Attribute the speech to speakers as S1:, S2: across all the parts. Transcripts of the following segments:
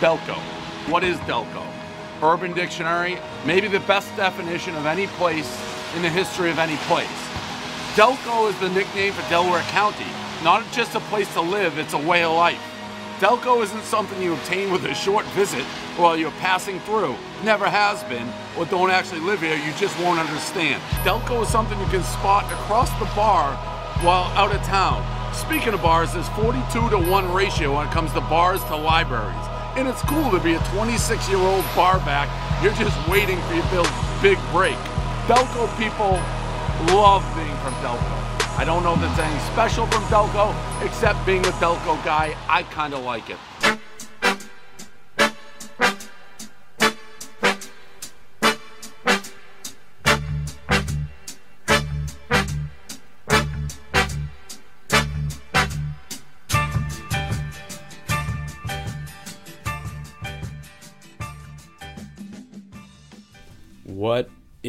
S1: Delco. What is Delco? Urban Dictionary, maybe the best definition of any place in the history of any place. Delco is the nickname for Delaware County. Not just a place to live, it's a way of life. Delco isn't something you obtain with a short visit while you're passing through. Never has been, or don't actually live here, you just won't understand. Delco is something you can spot across the bar while out of town. Speaking of bars, there's 42 to 1 ratio when it comes to bars to libraries. And it's cool to be a 26 year old bar back. You're just waiting for your big break. Delco people love being from Delco. I don't know if there's anything special from Delco, except being a Delco guy, I kind of like it.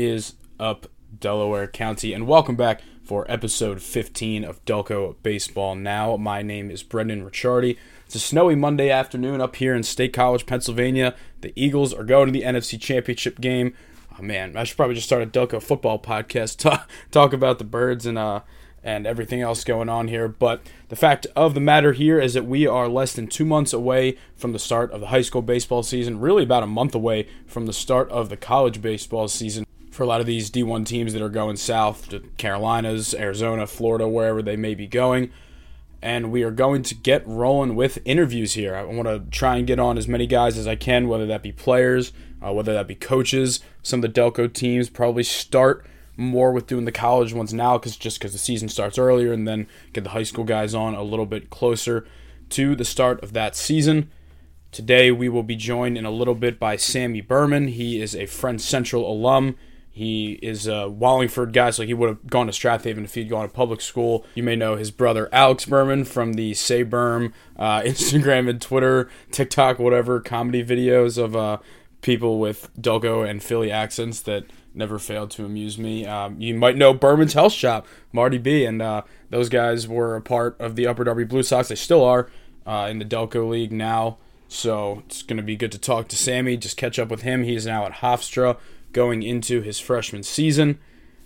S2: Is up, Delaware County? And welcome back for episode 15 of Delco Baseball Now. My name is Brendan Ricciardi. It's a snowy Monday afternoon up here in State College, Pennsylvania. The Eagles are going to the NFC Championship game. Oh man, I should probably just start a Delco football podcast talk, talk about the birds and uh and everything else going on here. But the fact of the matter here is that we are less than two months away from the start of the high school baseball season, really about a month away from the start of the college baseball season for a lot of these D1 teams that are going south to Carolinas, Arizona, Florida, wherever they may be going. And we are going to get rolling with interviews here. I want to try and get on as many guys as I can, whether that be players, uh, whether that be coaches. Some of the Delco teams probably start more with doing the college ones now, because just because the season starts earlier, and then get the high school guys on a little bit closer to the start of that season. Today we will be joined in a little bit by Sammy Burman. He is a Friends Central alum. He is a Wallingford guy, so he would have gone to Strath Haven if he'd gone to public school. You may know his brother Alex Burman from the Say Berm uh, Instagram and Twitter, TikTok, whatever comedy videos of uh, people with Delco and Philly accents that never failed to amuse me. Um, you might know Burman's Health Shop, Marty B, and uh, those guys were a part of the Upper Darby Blue Sox. They still are uh, in the Delco League now. So it's going to be good to talk to Sammy, just catch up with him. He's now at Hofstra going into his freshman season.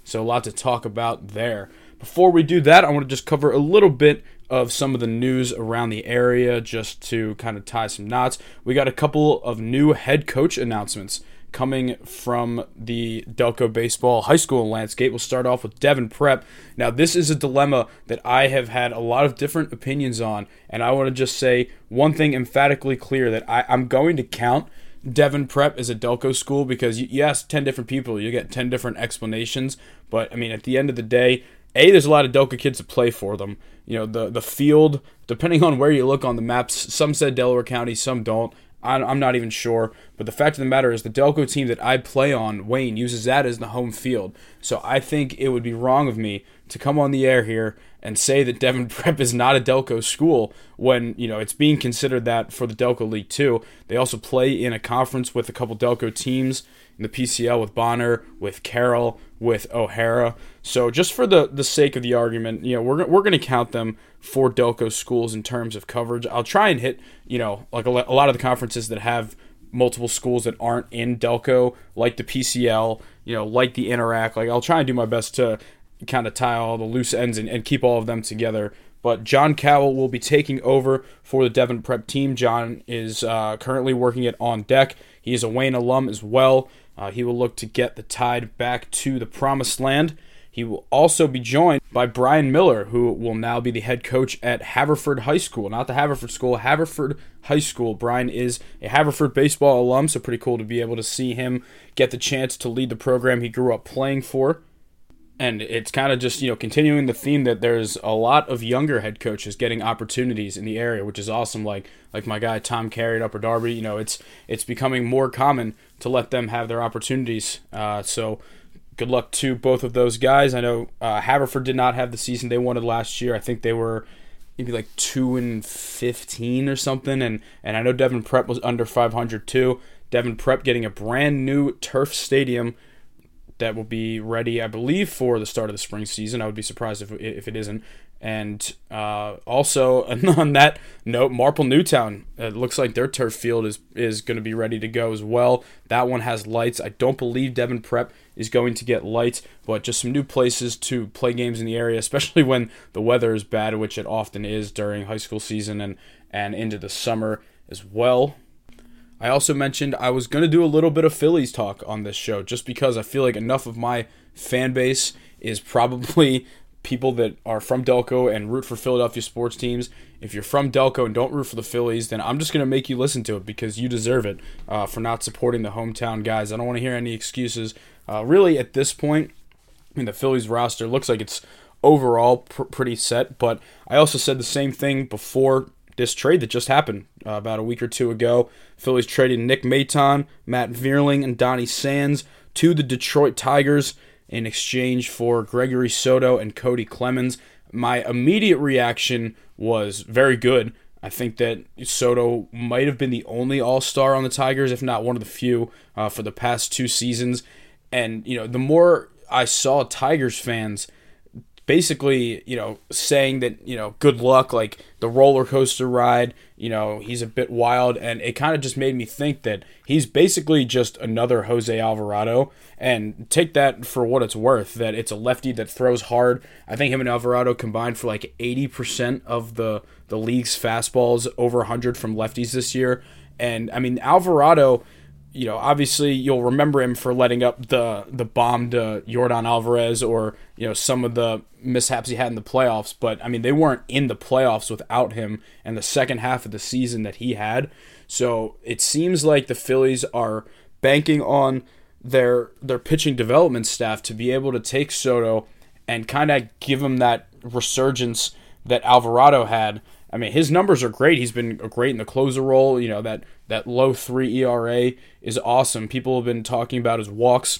S2: So, a lot to talk about there. Before we do that, I want to just cover a little bit of some of the news around the area just to kind of tie some knots. We got a couple of new head coach announcements coming from the Delco baseball high school landscape. We'll start off with Devon Prep. Now, this is a dilemma that I have had a lot of different opinions on, and I want to just say one thing emphatically clear that I, I'm going to count Devon Prep is a Delco school because you, you ask 10 different people, you get 10 different explanations. But, I mean, at the end of the day, A, there's a lot of Delco kids to play for them. You know, the, the field, depending on where you look on the maps, some said Delaware County, some don't. I'm not even sure. But the fact of the matter is, the Delco team that I play on, Wayne, uses that as the home field. So I think it would be wrong of me to come on the air here and say that Devon Prep is not a Delco school when you know it's being considered that for the Delco League too. They also play in a conference with a couple Delco teams in the PCL with Bonner, with Carroll, with O'Hara. So just for the the sake of the argument, you know, we're we're going to count them for Delco schools in terms of coverage. I'll try and hit you know like a, a lot of the conferences that have multiple schools that aren't in Delco, like the PCL, you know, like the Inter-Ac. Like I'll try and do my best to kind of tie all the loose ends and, and keep all of them together. But John Cowell will be taking over for the Devon Prep team. John is uh, currently working it on deck. He is a Wayne alum as well. Uh, he will look to get the tide back to the promised land. He will also be joined by Brian Miller, who will now be the head coach at Haverford High School. Not the Haverford School, Haverford High School. Brian is a Haverford baseball alum, so pretty cool to be able to see him get the chance to lead the program he grew up playing for and it's kind of just you know continuing the theme that there's a lot of younger head coaches getting opportunities in the area, which is awesome. Like like my guy Tom Carey at Upper Darby, you know, it's it's becoming more common to let them have their opportunities. Uh, so good luck to both of those guys. I know uh, Haverford did not have the season they wanted last year. I think they were maybe like two and fifteen or something, and and I know Devon Prep was under five hundred too. Devon Prep getting a brand new turf stadium that will be ready, I believe, for the start of the spring season. I would be surprised if, if it isn't. And uh, also on that note, Marple Newtown, it looks like their turf field is is going to be ready to go as well. That one has lights. I don't believe Devon Prep is going to get lights, but just some new places to play games in the area, especially when the weather is bad, which it often is during high school season and and into the summer as well. I also mentioned I was going to do a little bit of Phillies talk on this show just because I feel like enough of my fan base is probably people that are from Delco and root for Philadelphia sports teams. If you're from Delco and don't root for the Phillies, then I'm just going to make you listen to it because you deserve it uh, for not supporting the hometown guys. I don't want to hear any excuses. Uh, really, at this point, I mean, the Phillies roster looks like it's overall pr- pretty set, but I also said the same thing before this trade that just happened uh, about a week or two ago. Phillies traded Nick Maton, Matt Vierling, and Donnie Sands to the Detroit Tigers in exchange for Gregory Soto and Cody Clemens. My immediate reaction was very good. I think that Soto might have been the only All Star on the Tigers, if not one of the few, uh, for the past two seasons. And you know, the more I saw Tigers fans basically, you know, saying that, you know, good luck, like the roller coaster ride, you know, he's a bit wild. And it kind of just made me think that he's basically just another Jose Alvarado. And take that for what it's worth, that it's a lefty that throws hard. I think him and Alvarado combined for like 80% of the, the league's fastballs, over 100 from lefties this year. And I mean, Alvarado you know, obviously you'll remember him for letting up the the bomb to Yordan Alvarez or you know some of the mishaps he had in the playoffs. But I mean, they weren't in the playoffs without him and the second half of the season that he had. So it seems like the Phillies are banking on their their pitching development staff to be able to take Soto and kind of give him that resurgence that Alvarado had I mean, his numbers are great. He's been great in the closer role. You know that that low three ERA is awesome. People have been talking about his walks,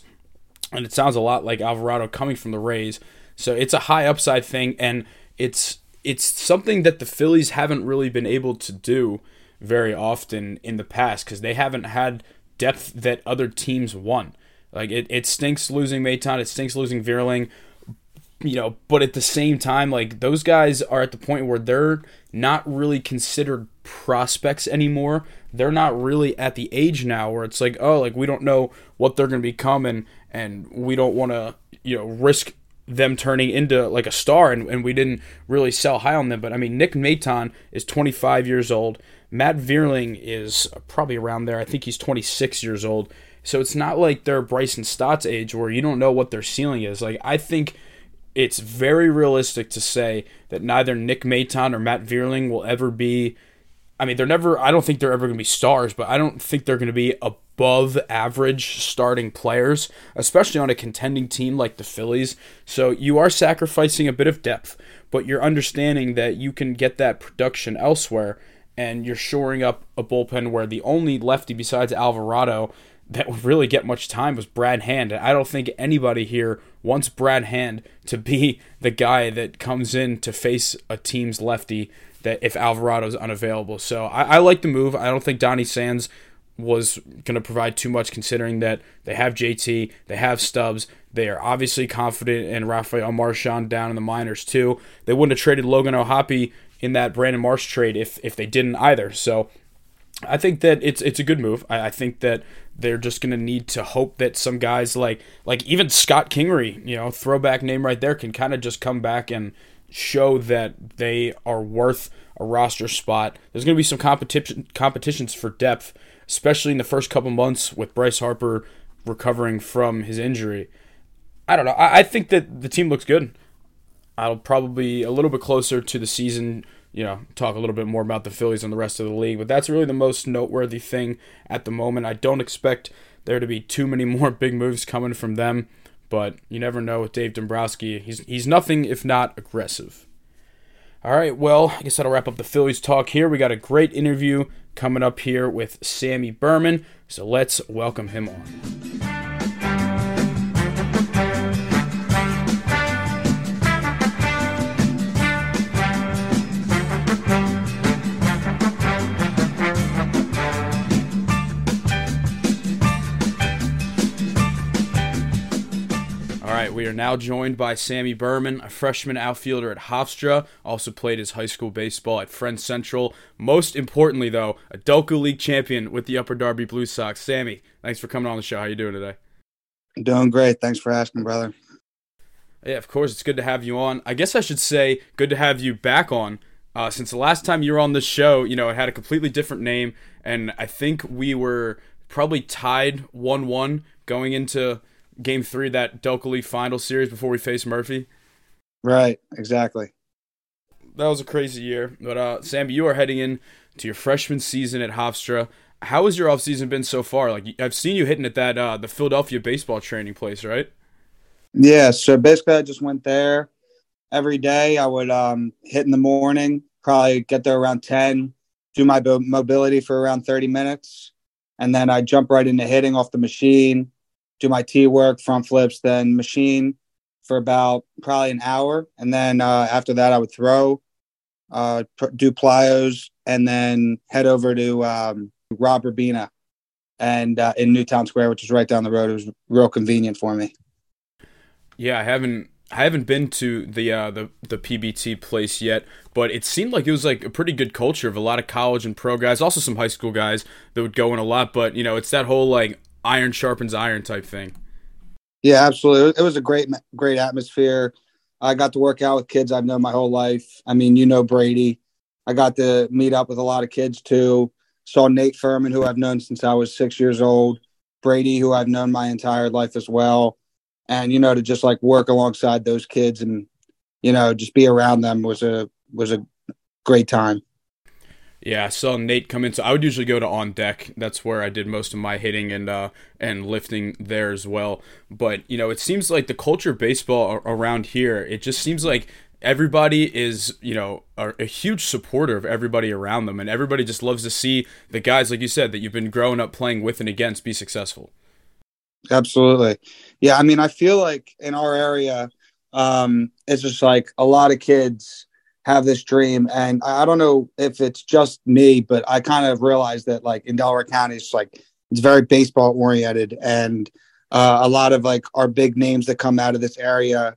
S2: and it sounds a lot like Alvarado coming from the Rays. So it's a high upside thing, and it's it's something that the Phillies haven't really been able to do very often in the past because they haven't had depth that other teams won. Like it, it stinks losing Maton, it stinks losing Vierling, you know, but at the same time, like those guys are at the point where they're not really considered prospects anymore. They're not really at the age now where it's like, oh, like we don't know what they're going to become and and we don't want to, you know, risk them turning into like a star and, and we didn't really sell high on them. But I mean, Nick Maton is 25 years old. Matt Vierling is probably around there. I think he's 26 years old. So it's not like they're Bryson Stott's age where you don't know what their ceiling is. Like I think it's very realistic to say that neither Nick Maton or Matt Vierling will ever be. I mean, they're never. I don't think they're ever going to be stars, but I don't think they're going to be above average starting players, especially on a contending team like the Phillies. So you are sacrificing a bit of depth, but you're understanding that you can get that production elsewhere, and you're shoring up a bullpen where the only lefty besides Alvarado that would really get much time was Brad Hand. And I don't think anybody here wants Brad Hand to be the guy that comes in to face a team's lefty that if Alvarado's unavailable. So I, I like the move. I don't think Donnie Sands was going to provide too much considering that they have JT, they have Stubbs, they are obviously confident in Rafael Marchán down in the minors too. They wouldn't have traded Logan O'Hoppe in that Brandon Marsh trade if if they didn't either. So I think that it's it's a good move. I, I think that they're just going to need to hope that some guys like like even Scott Kingery, you know, throwback name right there, can kind of just come back and show that they are worth a roster spot. There's going to be some competition competitions for depth, especially in the first couple months with Bryce Harper recovering from his injury. I don't know. I, I think that the team looks good. I'll probably a little bit closer to the season you know, talk a little bit more about the Phillies and the rest of the league. But that's really the most noteworthy thing at the moment. I don't expect there to be too many more big moves coming from them, but you never know with Dave Dombrowski. He's he's nothing if not aggressive. All right, well, I guess that'll wrap up the Phillies talk here. We got a great interview coming up here with Sammy Burman, so let's welcome him on. We are now joined by Sammy Burman, a freshman outfielder at Hofstra. Also played his high school baseball at Friends Central. Most importantly, though, a Delco League champion with the Upper Darby Blue Sox. Sammy, thanks for coming on the show. How you doing today?
S3: Doing great. Thanks for asking, brother.
S2: Yeah, of course. It's good to have you on. I guess I should say good to have you back on. Uh, since the last time you were on this show, you know, it had a completely different name, and I think we were probably tied 1 1 going into game three that Delco League final series before we faced Murphy.
S3: Right, exactly.
S2: That was a crazy year. But uh, Sam, you are heading in to your freshman season at Hofstra. How has your offseason been so far? Like I've seen you hitting at that uh, the Philadelphia baseball training place, right?
S3: Yeah. So basically, I just went there every day. I would um, hit in the morning, probably get there around ten, do my mobility for around thirty minutes, and then I jump right into hitting off the machine do my T work, front flips, then machine for about probably an hour. And then uh, after that, I would throw, uh, do plyos, and then head over to um, Rob Rabina and uh, in Newtown Square, which is right down the road. It was real convenient for me.
S2: Yeah, I haven't I haven't been to the uh, the the PBT place yet, but it seemed like it was like a pretty good culture of a lot of college and pro guys, also some high school guys that would go in a lot. But you know, it's that whole like iron sharpens iron type thing.
S3: Yeah, absolutely. It was a great, great atmosphere. I got to work out with kids I've known my whole life. I mean, you know Brady. I got to meet up with a lot of kids too. Saw Nate Furman, who I've known since I was six years old. Brady, who I've known my entire life as well. And you know, to just like work alongside those kids and you know just be around them was a was a great time.
S2: Yeah, I saw Nate come in. So I would usually go to on deck. That's where I did most of my hitting and uh, and lifting there as well. But you know, it seems like the culture of baseball around here. It just seems like everybody is you know a, a, huge supporter of everybody around them, and everybody just loves to see the guys, like you said, that you've been growing up playing with and against be successful.
S3: Absolutely, yeah. I mean, I feel like in our area, um, it's just like a lot of kids have this dream. And I don't know if it's just me, but I kind of realized that like in Delaware County, it's like it's very baseball oriented, and uh, a lot of like our big names that come out of this area,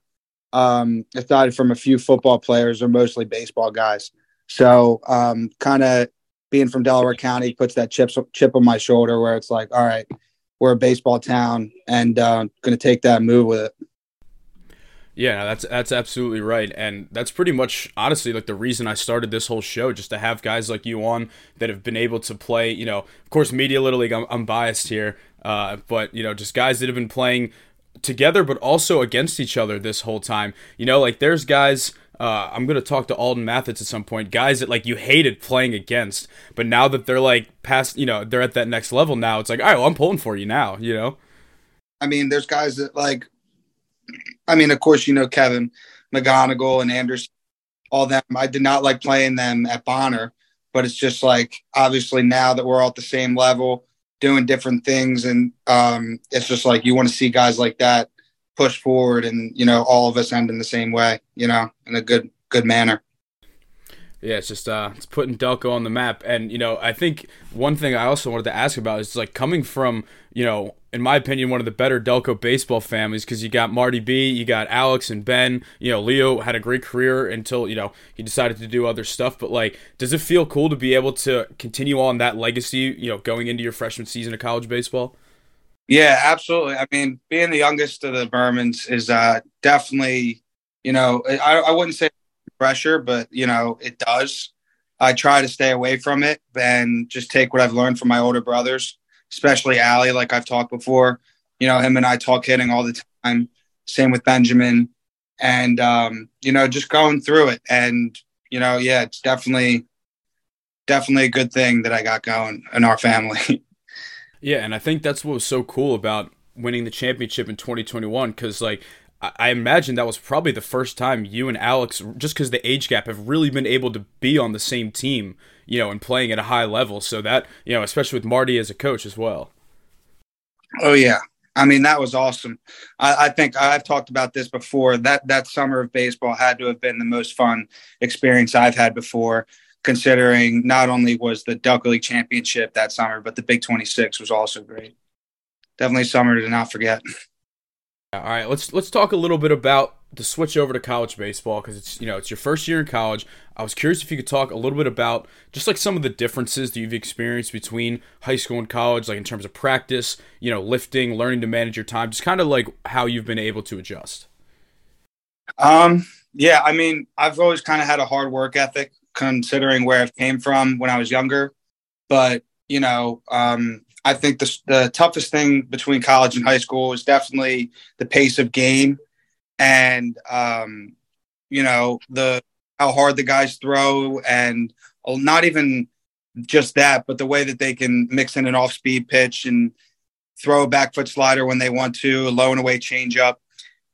S3: um, aside from a few football players, are mostly baseball guys. So um, kind of being from Delaware County puts that chip chip on my shoulder, where it's like, all right, we're a baseball town, and uh, going to take that move with it.
S2: Yeah, that's that's absolutely right, and that's pretty much honestly like the reason I started this whole show, just to have guys like you on that have been able to play. You know, of course, Media Little League. I'm, I'm biased here, uh, but you know, just guys that have been playing together, but also against each other this whole time. You know, like there's guys. Uh, I'm gonna talk to Alden Mathis at some point. Guys that like you hated playing against, but now that they're like past, you know, they're at that next level now. It's like, all right, well, I'm pulling for you now. You know.
S3: I mean, there's guys that like I mean, of course, you know Kevin McGonigle and Anderson, all them. I did not like playing them at Bonner, but it's just like obviously now that we're all at the same level, doing different things, and um, it's just like you want to see guys like that push forward, and you know all of us end in the same way, you know, in a good good manner.
S2: Yeah, it's just uh, it's putting Delco on the map, and you know, I think one thing I also wanted to ask about is like coming from you know, in my opinion, one of the better Delco baseball families because you got Marty B, you got Alex and Ben. You know, Leo had a great career until you know he decided to do other stuff. But like, does it feel cool to be able to continue on that legacy? You know, going into your freshman season of college baseball.
S3: Yeah, absolutely. I mean, being the youngest of the Burmans is uh, definitely, you know, I, I wouldn't say pressure, but you know, it does. I try to stay away from it and just take what I've learned from my older brothers, especially Ali, like I've talked before. You know, him and I talk hitting all the time. Same with Benjamin. And um, you know, just going through it. And, you know, yeah, it's definitely definitely a good thing that I got going in our family.
S2: yeah, and I think that's what was so cool about winning the championship in 2021 because like I imagine that was probably the first time you and Alex, just because the age gap, have really been able to be on the same team, you know, and playing at a high level. So that, you know, especially with Marty as a coach as well.
S3: Oh yeah, I mean that was awesome. I, I, think I've talked about this before. That that summer of baseball had to have been the most fun experience I've had before. Considering not only was the Delco League championship that summer, but the Big Twenty Six was also great. Definitely summer to not forget.
S2: All right, let's let's talk a little bit about the switch over to college baseball because it's you know it's your first year in college. I was curious if you could talk a little bit about just like some of the differences that you've experienced between high school and college, like in terms of practice, you know, lifting, learning to manage your time, just kind of like how you've been able to adjust.
S3: Um, yeah, I mean, I've always kind of had a hard work ethic considering where I came from when I was younger, but you know, um, I think the, the toughest thing between college and high school is definitely the pace of game and, um, you know, the how hard the guys throw and not even just that, but the way that they can mix in an off speed pitch and throw a back foot slider when they want to, a low and away changeup.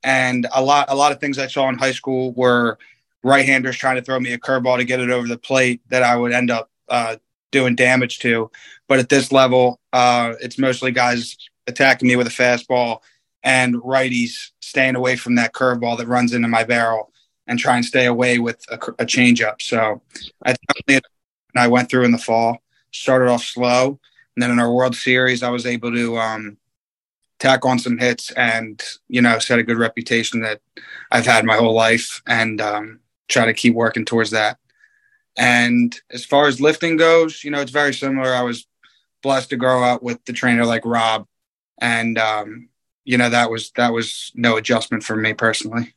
S3: And a lot, a lot of things I saw in high school were right-handers trying to throw me a curveball to get it over the plate that I would end up uh, doing damage to. But at this level, uh, it's mostly guys attacking me with a fastball and righties staying away from that curveball that runs into my barrel and try and stay away with a, a changeup. So I definitely I went through in the fall, started off slow, and then in our World Series, I was able to um, tack on some hits and you know set a good reputation that I've had my whole life, and um, try to keep working towards that. And as far as lifting goes, you know, it's very similar. I was blessed to grow up with the trainer like Rob, and um, you know that was that was no adjustment for me personally.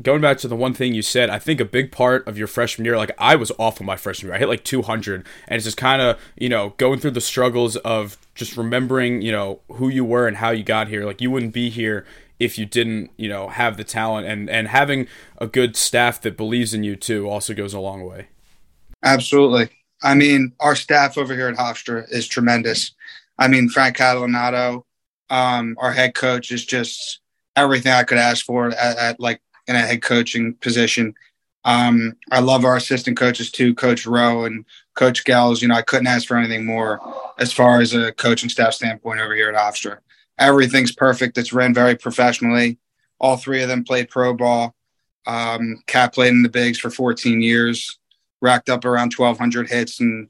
S2: Going back to the one thing you said, I think a big part of your freshman year, like I was awful my freshman year. I hit like 200, and it's just kind of you know going through the struggles of just remembering you know who you were and how you got here. Like you wouldn't be here if you didn't, you know, have the talent and and having a good staff that believes in you too also goes a long way.
S3: Absolutely. I mean, our staff over here at Hofstra is tremendous. I mean, Frank Catalanotto, um, our head coach, is just everything I could ask for at, at like in a head coaching position. Um, I love our assistant coaches too, Coach Rowe and Coach Gels. You know, I couldn't ask for anything more as far as a coaching staff standpoint over here at Hofstra. Everything's perfect. It's ran very professionally. All three of them played pro ball. Um, Cat played in the bigs for 14 years racked up around 1,200 hits and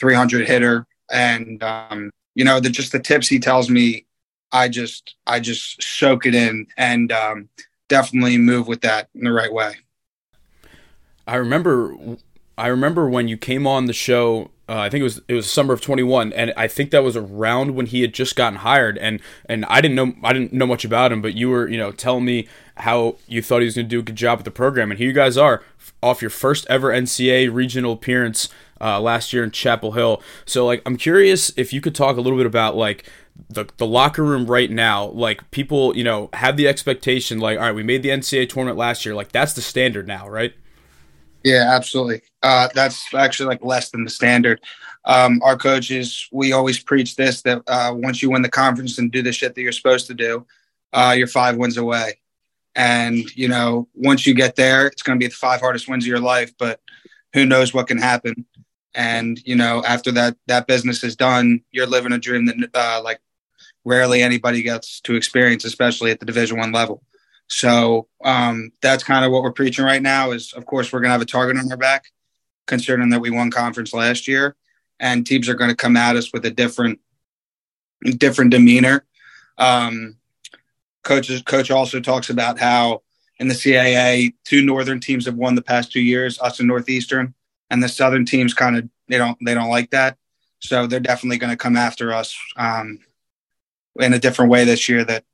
S3: 300 hitter. And, um, you know, the, just the tips he tells me, I just, I just soak it in and um, definitely move with that in the right way.
S2: I remember, I remember when you came on the show uh, I think it was it was summer of 21, and I think that was around when he had just gotten hired, and and I didn't know I didn't know much about him, but you were you know telling me how you thought he was going to do a good job with the program, and here you guys are off your first ever NCAA regional appearance uh, last year in Chapel Hill. So like I'm curious if you could talk a little bit about like the the locker room right now, like people you know have the expectation like all right we made the NCAA tournament last year, like that's the standard now, right?
S3: Yeah, absolutely. Uh, that's actually like less than the standard. Um, our coaches, we always preach this that uh, once you win the conference and do the shit that you're supposed to do, uh, you're five wins away. And, you know, once you get there, it's going to be the five hardest wins of your life, but who knows what can happen. And, you know, after that, that business is done, you're living a dream that uh, like rarely anybody gets to experience, especially at the division one level. So um, that's kind of what we're preaching right now. Is of course we're going to have a target on our back, considering that we won conference last year, and teams are going to come at us with a different, different demeanor. Um, coaches, coach also talks about how in the CAA, two northern teams have won the past two years, us and Northeastern, and the southern teams kind of they don't they don't like that. So they're definitely going to come after us um, in a different way this year that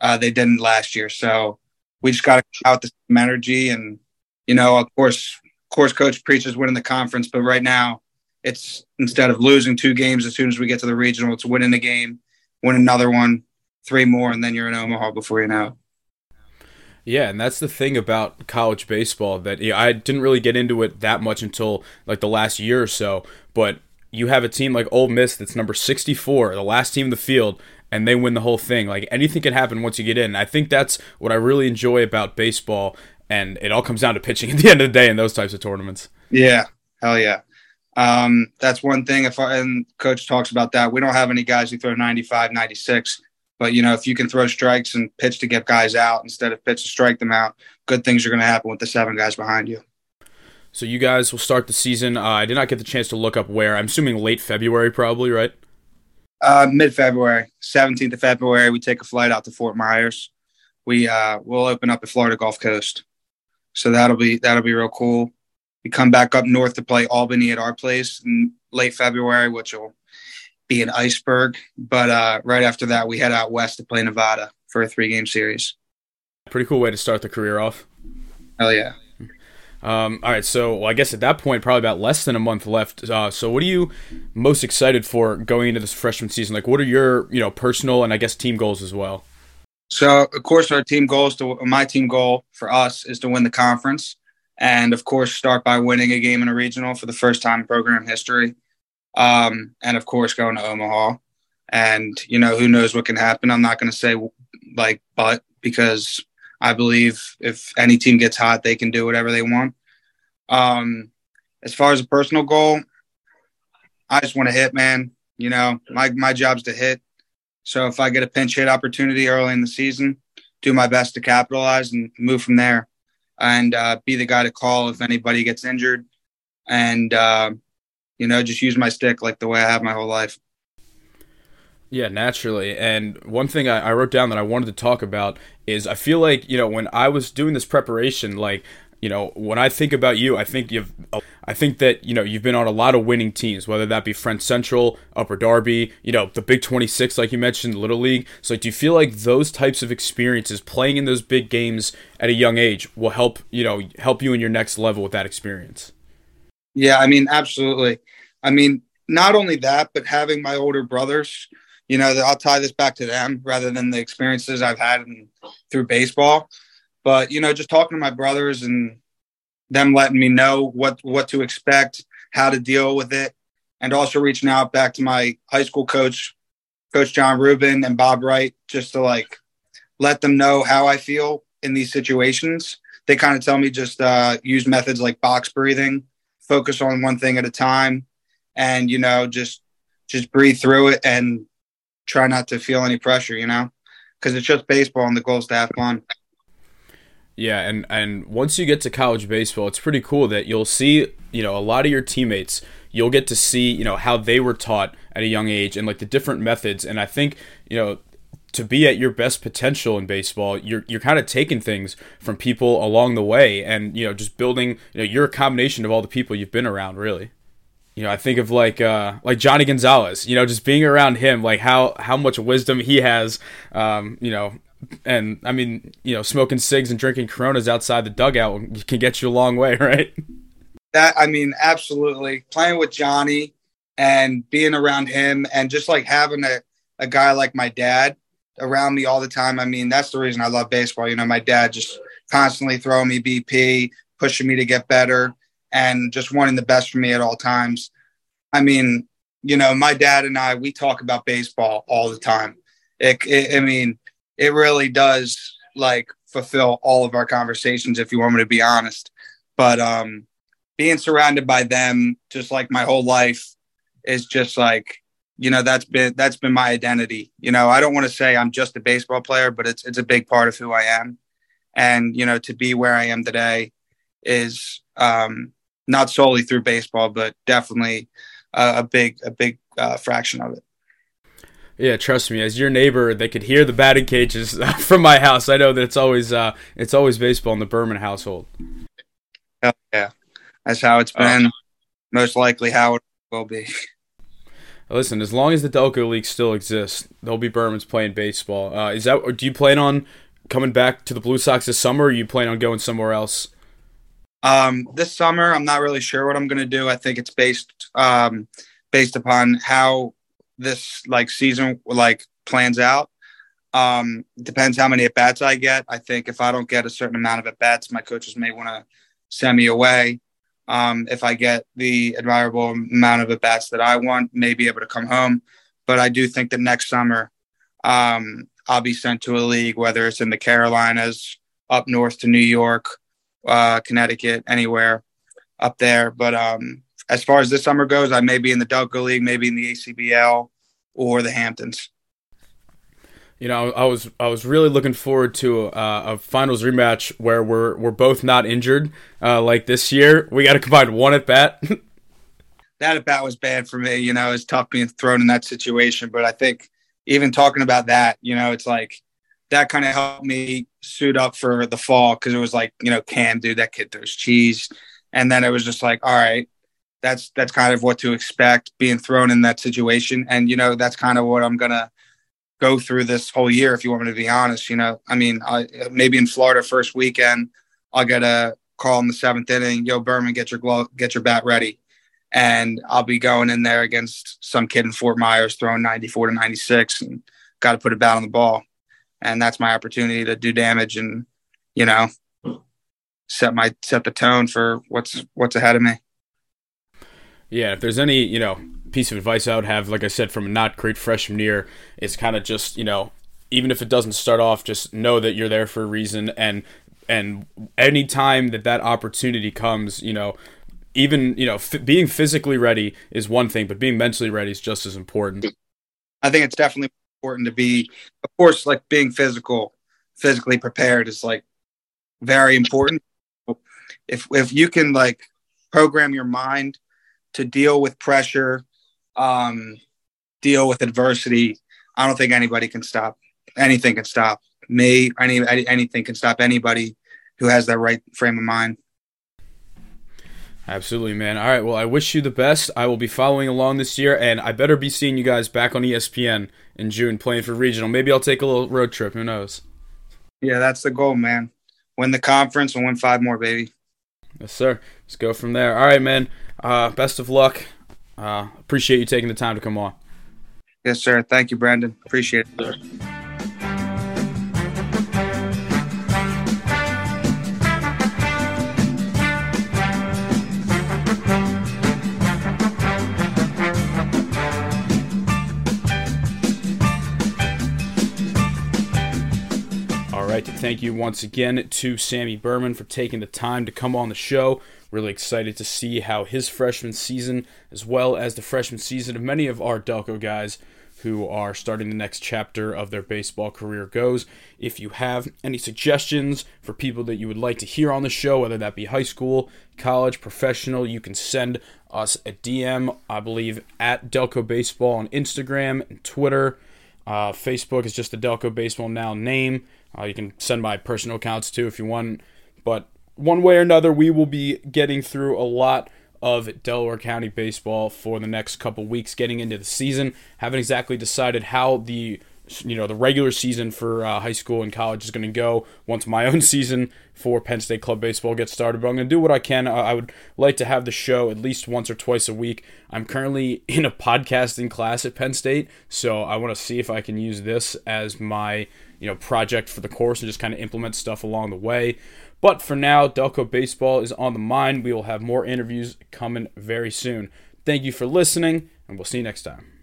S3: uh, they didn't last year. So we just got to out the same energy. And, you know, of course, of course, coach preaches winning the conference, but right now it's instead of losing two games as soon as we get to the regional, it's winning a game, win another one, three more, and then you're in Omaha before you know.
S2: Yeah, and that's the thing about college baseball that yeah, I didn't really get into it that much until like the last year or so. But you have a team like Ole Miss that's number 64, the last team in the field, and they win the whole thing. Like anything can happen once you get in. I think that's what I really enjoy about baseball, and it all comes down to pitching at the end of the day in those types of tournaments.
S3: Yeah, hell yeah. Um, that's one thing. If I, and coach talks about that, we don't have any guys who throw 95, 96. But you know, if you can throw strikes and pitch to get guys out instead of pitch to strike them out, good things are going to happen with the seven guys behind you.
S2: So you guys will start the season. Uh, I did not get the chance to look up where. I'm assuming late February, probably, right?
S3: Uh, Mid February, 17th of February, we take a flight out to Fort Myers. we uh, will open up at Florida Gulf Coast. So that'll be that'll be real cool. We come back up north to play Albany at our place in late February, which will be an iceberg. But uh, right after that, we head out west to play Nevada for a three game series.
S2: Pretty cool way to start the career off.
S3: Hell yeah.
S2: Um, all right, so well, I guess at that point, probably about less than a month left. Uh, so, what are you most excited for going into this freshman season? Like, what are your you know personal and I guess team goals as well?
S3: So, of course, our team goals to my team goal for us is to win the conference, and of course, start by winning a game in a regional for the first time in program history, um, and of course, going to Omaha. And you know, who knows what can happen? I'm not going to say like, but because I believe if any team gets hot, they can do whatever they want. Um, as far as a personal goal, I just want to hit, man. You know, my my job's to hit. So if I get a pinch hit opportunity early in the season, do my best to capitalize and move from there, and uh, be the guy to call if anybody gets injured, and uh, you know, just use my stick like the way I have my whole life.
S2: Yeah, naturally. And one thing I, I, wrote down that I wanted to talk about is I feel like, you know, when I was doing this preparation, like, you know, when I think about you, I think you've, I think that, you know, you've been on a lot of winning teams, whether that be Friends Central, Upper Darby, you know, the Big 26, like you mentioned, Little League. So, do you feel like those types of experiences, playing in those big games at a young age, will help, you know, help you in your next level with that experience?
S3: Yeah, I mean, absolutely. I mean, not only that, but having my older brothers, you know, I'll tie this back to them rather than the experiences I've had in, through baseball. But you know, just talking to my brothers and them letting me know what what to expect, how to deal with it, and also reaching out back to my high school coach, Coach John Rubin and Bob Wright, just to like let them know how I feel in these situations. They kind of tell me just uh, use methods like box breathing, focus on one thing at a time, and you know just just breathe through it and try not to feel any pressure, you know, because it's just baseball and the goal is to have fun.
S2: Yeah, and and once you get to college baseball, it's pretty cool that you'll see, you know, a lot of your teammates. You'll get to see, you know, how they were taught at a young age and like the different methods. And I think, you know, to be at your best potential in baseball, you're you're kind of taking things from people along the way, and you know, just building. You know, you're a combination of all the people you've been around, really you know, I think of like uh, like Johnny Gonzalez. You know, just being around him, like how how much wisdom he has. Um, you know, and I mean, you know, smoking cigs and drinking Coronas outside the dugout can get you a long way, right?
S3: That I mean, absolutely. Playing with Johnny and being around him, and just like having a a guy like my dad around me all the time. I mean, that's the reason I love baseball. You know, my dad just constantly throwing me BP, pushing me to get better and just wanting the best for me at all times. I mean, you know, my dad and I, we talk about baseball all the time. It, it, I mean, it really does like fulfill all of our conversations, if you want me to be honest. But um, being surrounded by them, just like my whole life, is just like, you know, that's been that's been my identity. You know, I don't want to say I'm just a baseball player, but it's it's a big part of who I am. And you know, to be where I am today is um, not solely through baseball, but definitely uh, a big a big uh, fraction of it.
S2: Yeah, trust me. As your neighbor, they could hear the batting cages from my house. I know that it's always uh, it's always baseball in the Burman household.
S3: Hell yeah, that's how it's been. Uh, most likely, how it will be.
S2: Listen, as long as the Delco League still exists, there'll be Burman's playing baseball. Uh, is that? Or do you plan on coming back to the Blue Sox this summer? or you plan on going somewhere else?
S3: Um, this summer, I'm not really sure what I'm going to do. I think it's based um, based upon how this like season like plans out. Um, depends how many at bats I get. I think if I don't get a certain amount of at bats, my coaches may want to send me away. Um, if I get the admirable amount of at bats that I want, may be able to come home. But I do think that next summer, um, I'll be sent to a league, whether it's in the Carolinas, up north to New York, uh, Connecticut, anywhere up there. But um, as far as this summer goes, I may be in the Delco League, maybe in the ACBL or the Hamptons.
S2: You know, I was I was really looking forward to a, a finals rematch where we're we're both not injured. Uh, like this year, we got to combine one at bat.
S3: that at bat was bad for me. You know, it's tough being thrown in that situation. But I think even talking about that, you know, it's like that kind of helped me suit up for the fall because it was like, you know, Cam, dude, that kid throws cheese. And then it was just like, all right, that's that's kind of what to expect being thrown in that situation. And you know, that's kind of what I'm gonna go through this whole year. If you want me to be honest, you know, I mean, I, maybe in Florida first weekend, I'll get a call in the seventh inning. Yo, Burman, get your glove, get your bat ready, and I'll be going in there against some kid in Fort Myers throwing 94 to 96, and got to put a bat on the ball, and that's my opportunity to do damage and you know set my set the tone for what's what's ahead of me.
S2: Yeah, if there's any, you know, piece of advice I would have, like I said, from a not great freshman year, is kind of just, you know, even if it doesn't start off, just know that you're there for a reason, and and any time that that opportunity comes, you know, even you know, f- being physically ready is one thing, but being mentally ready is just as important.
S3: I think it's definitely important to be, of course, like being physical, physically prepared is like very important. If if you can like program your mind to deal with pressure, um, deal with adversity, I don't think anybody can stop. Anything can stop me. Any anything can stop anybody who has that right frame of mind.
S2: Absolutely, man. All right. Well, I wish you the best. I will be following along this year, and I better be seeing you guys back on ESPN in June playing for regional. Maybe I'll take a little road trip. Who knows?
S3: Yeah, that's the goal, man. Win the conference and win five more, baby.
S2: Yes, sir. Let's go from there. All right, man. Uh, best of luck. Uh, appreciate you taking the time to come on.
S3: Yes, sir. Thank you, Brandon. Appreciate it. Sir. All right.
S2: Thank you once again to Sammy Burman for taking the time to come on the show. Really excited to see how his freshman season, as well as the freshman season of many of our Delco guys who are starting the next chapter of their baseball career goes. If you have any suggestions for people that you would like to hear on the show, whether that be high school, college, professional, you can send us a DM, I believe, at Delco Baseball on Instagram and Twitter. Uh, Facebook is just the Delco Baseball Now name. Uh, you can send my personal accounts too if you want. But one way or another, we will be getting through a lot of Delaware County baseball for the next couple weeks, getting into the season. Haven't exactly decided how the you know the regular season for uh, high school and college is going to go once my own season for Penn State Club baseball gets started. But I'm going to do what I can. I would like to have the show at least once or twice a week. I'm currently in a podcasting class at Penn State, so I want to see if I can use this as my you know project for the course and just kind of implement stuff along the way. But for now, Delco baseball is on the mind. We will have more interviews coming very soon. Thank you for listening, and we'll see you next time.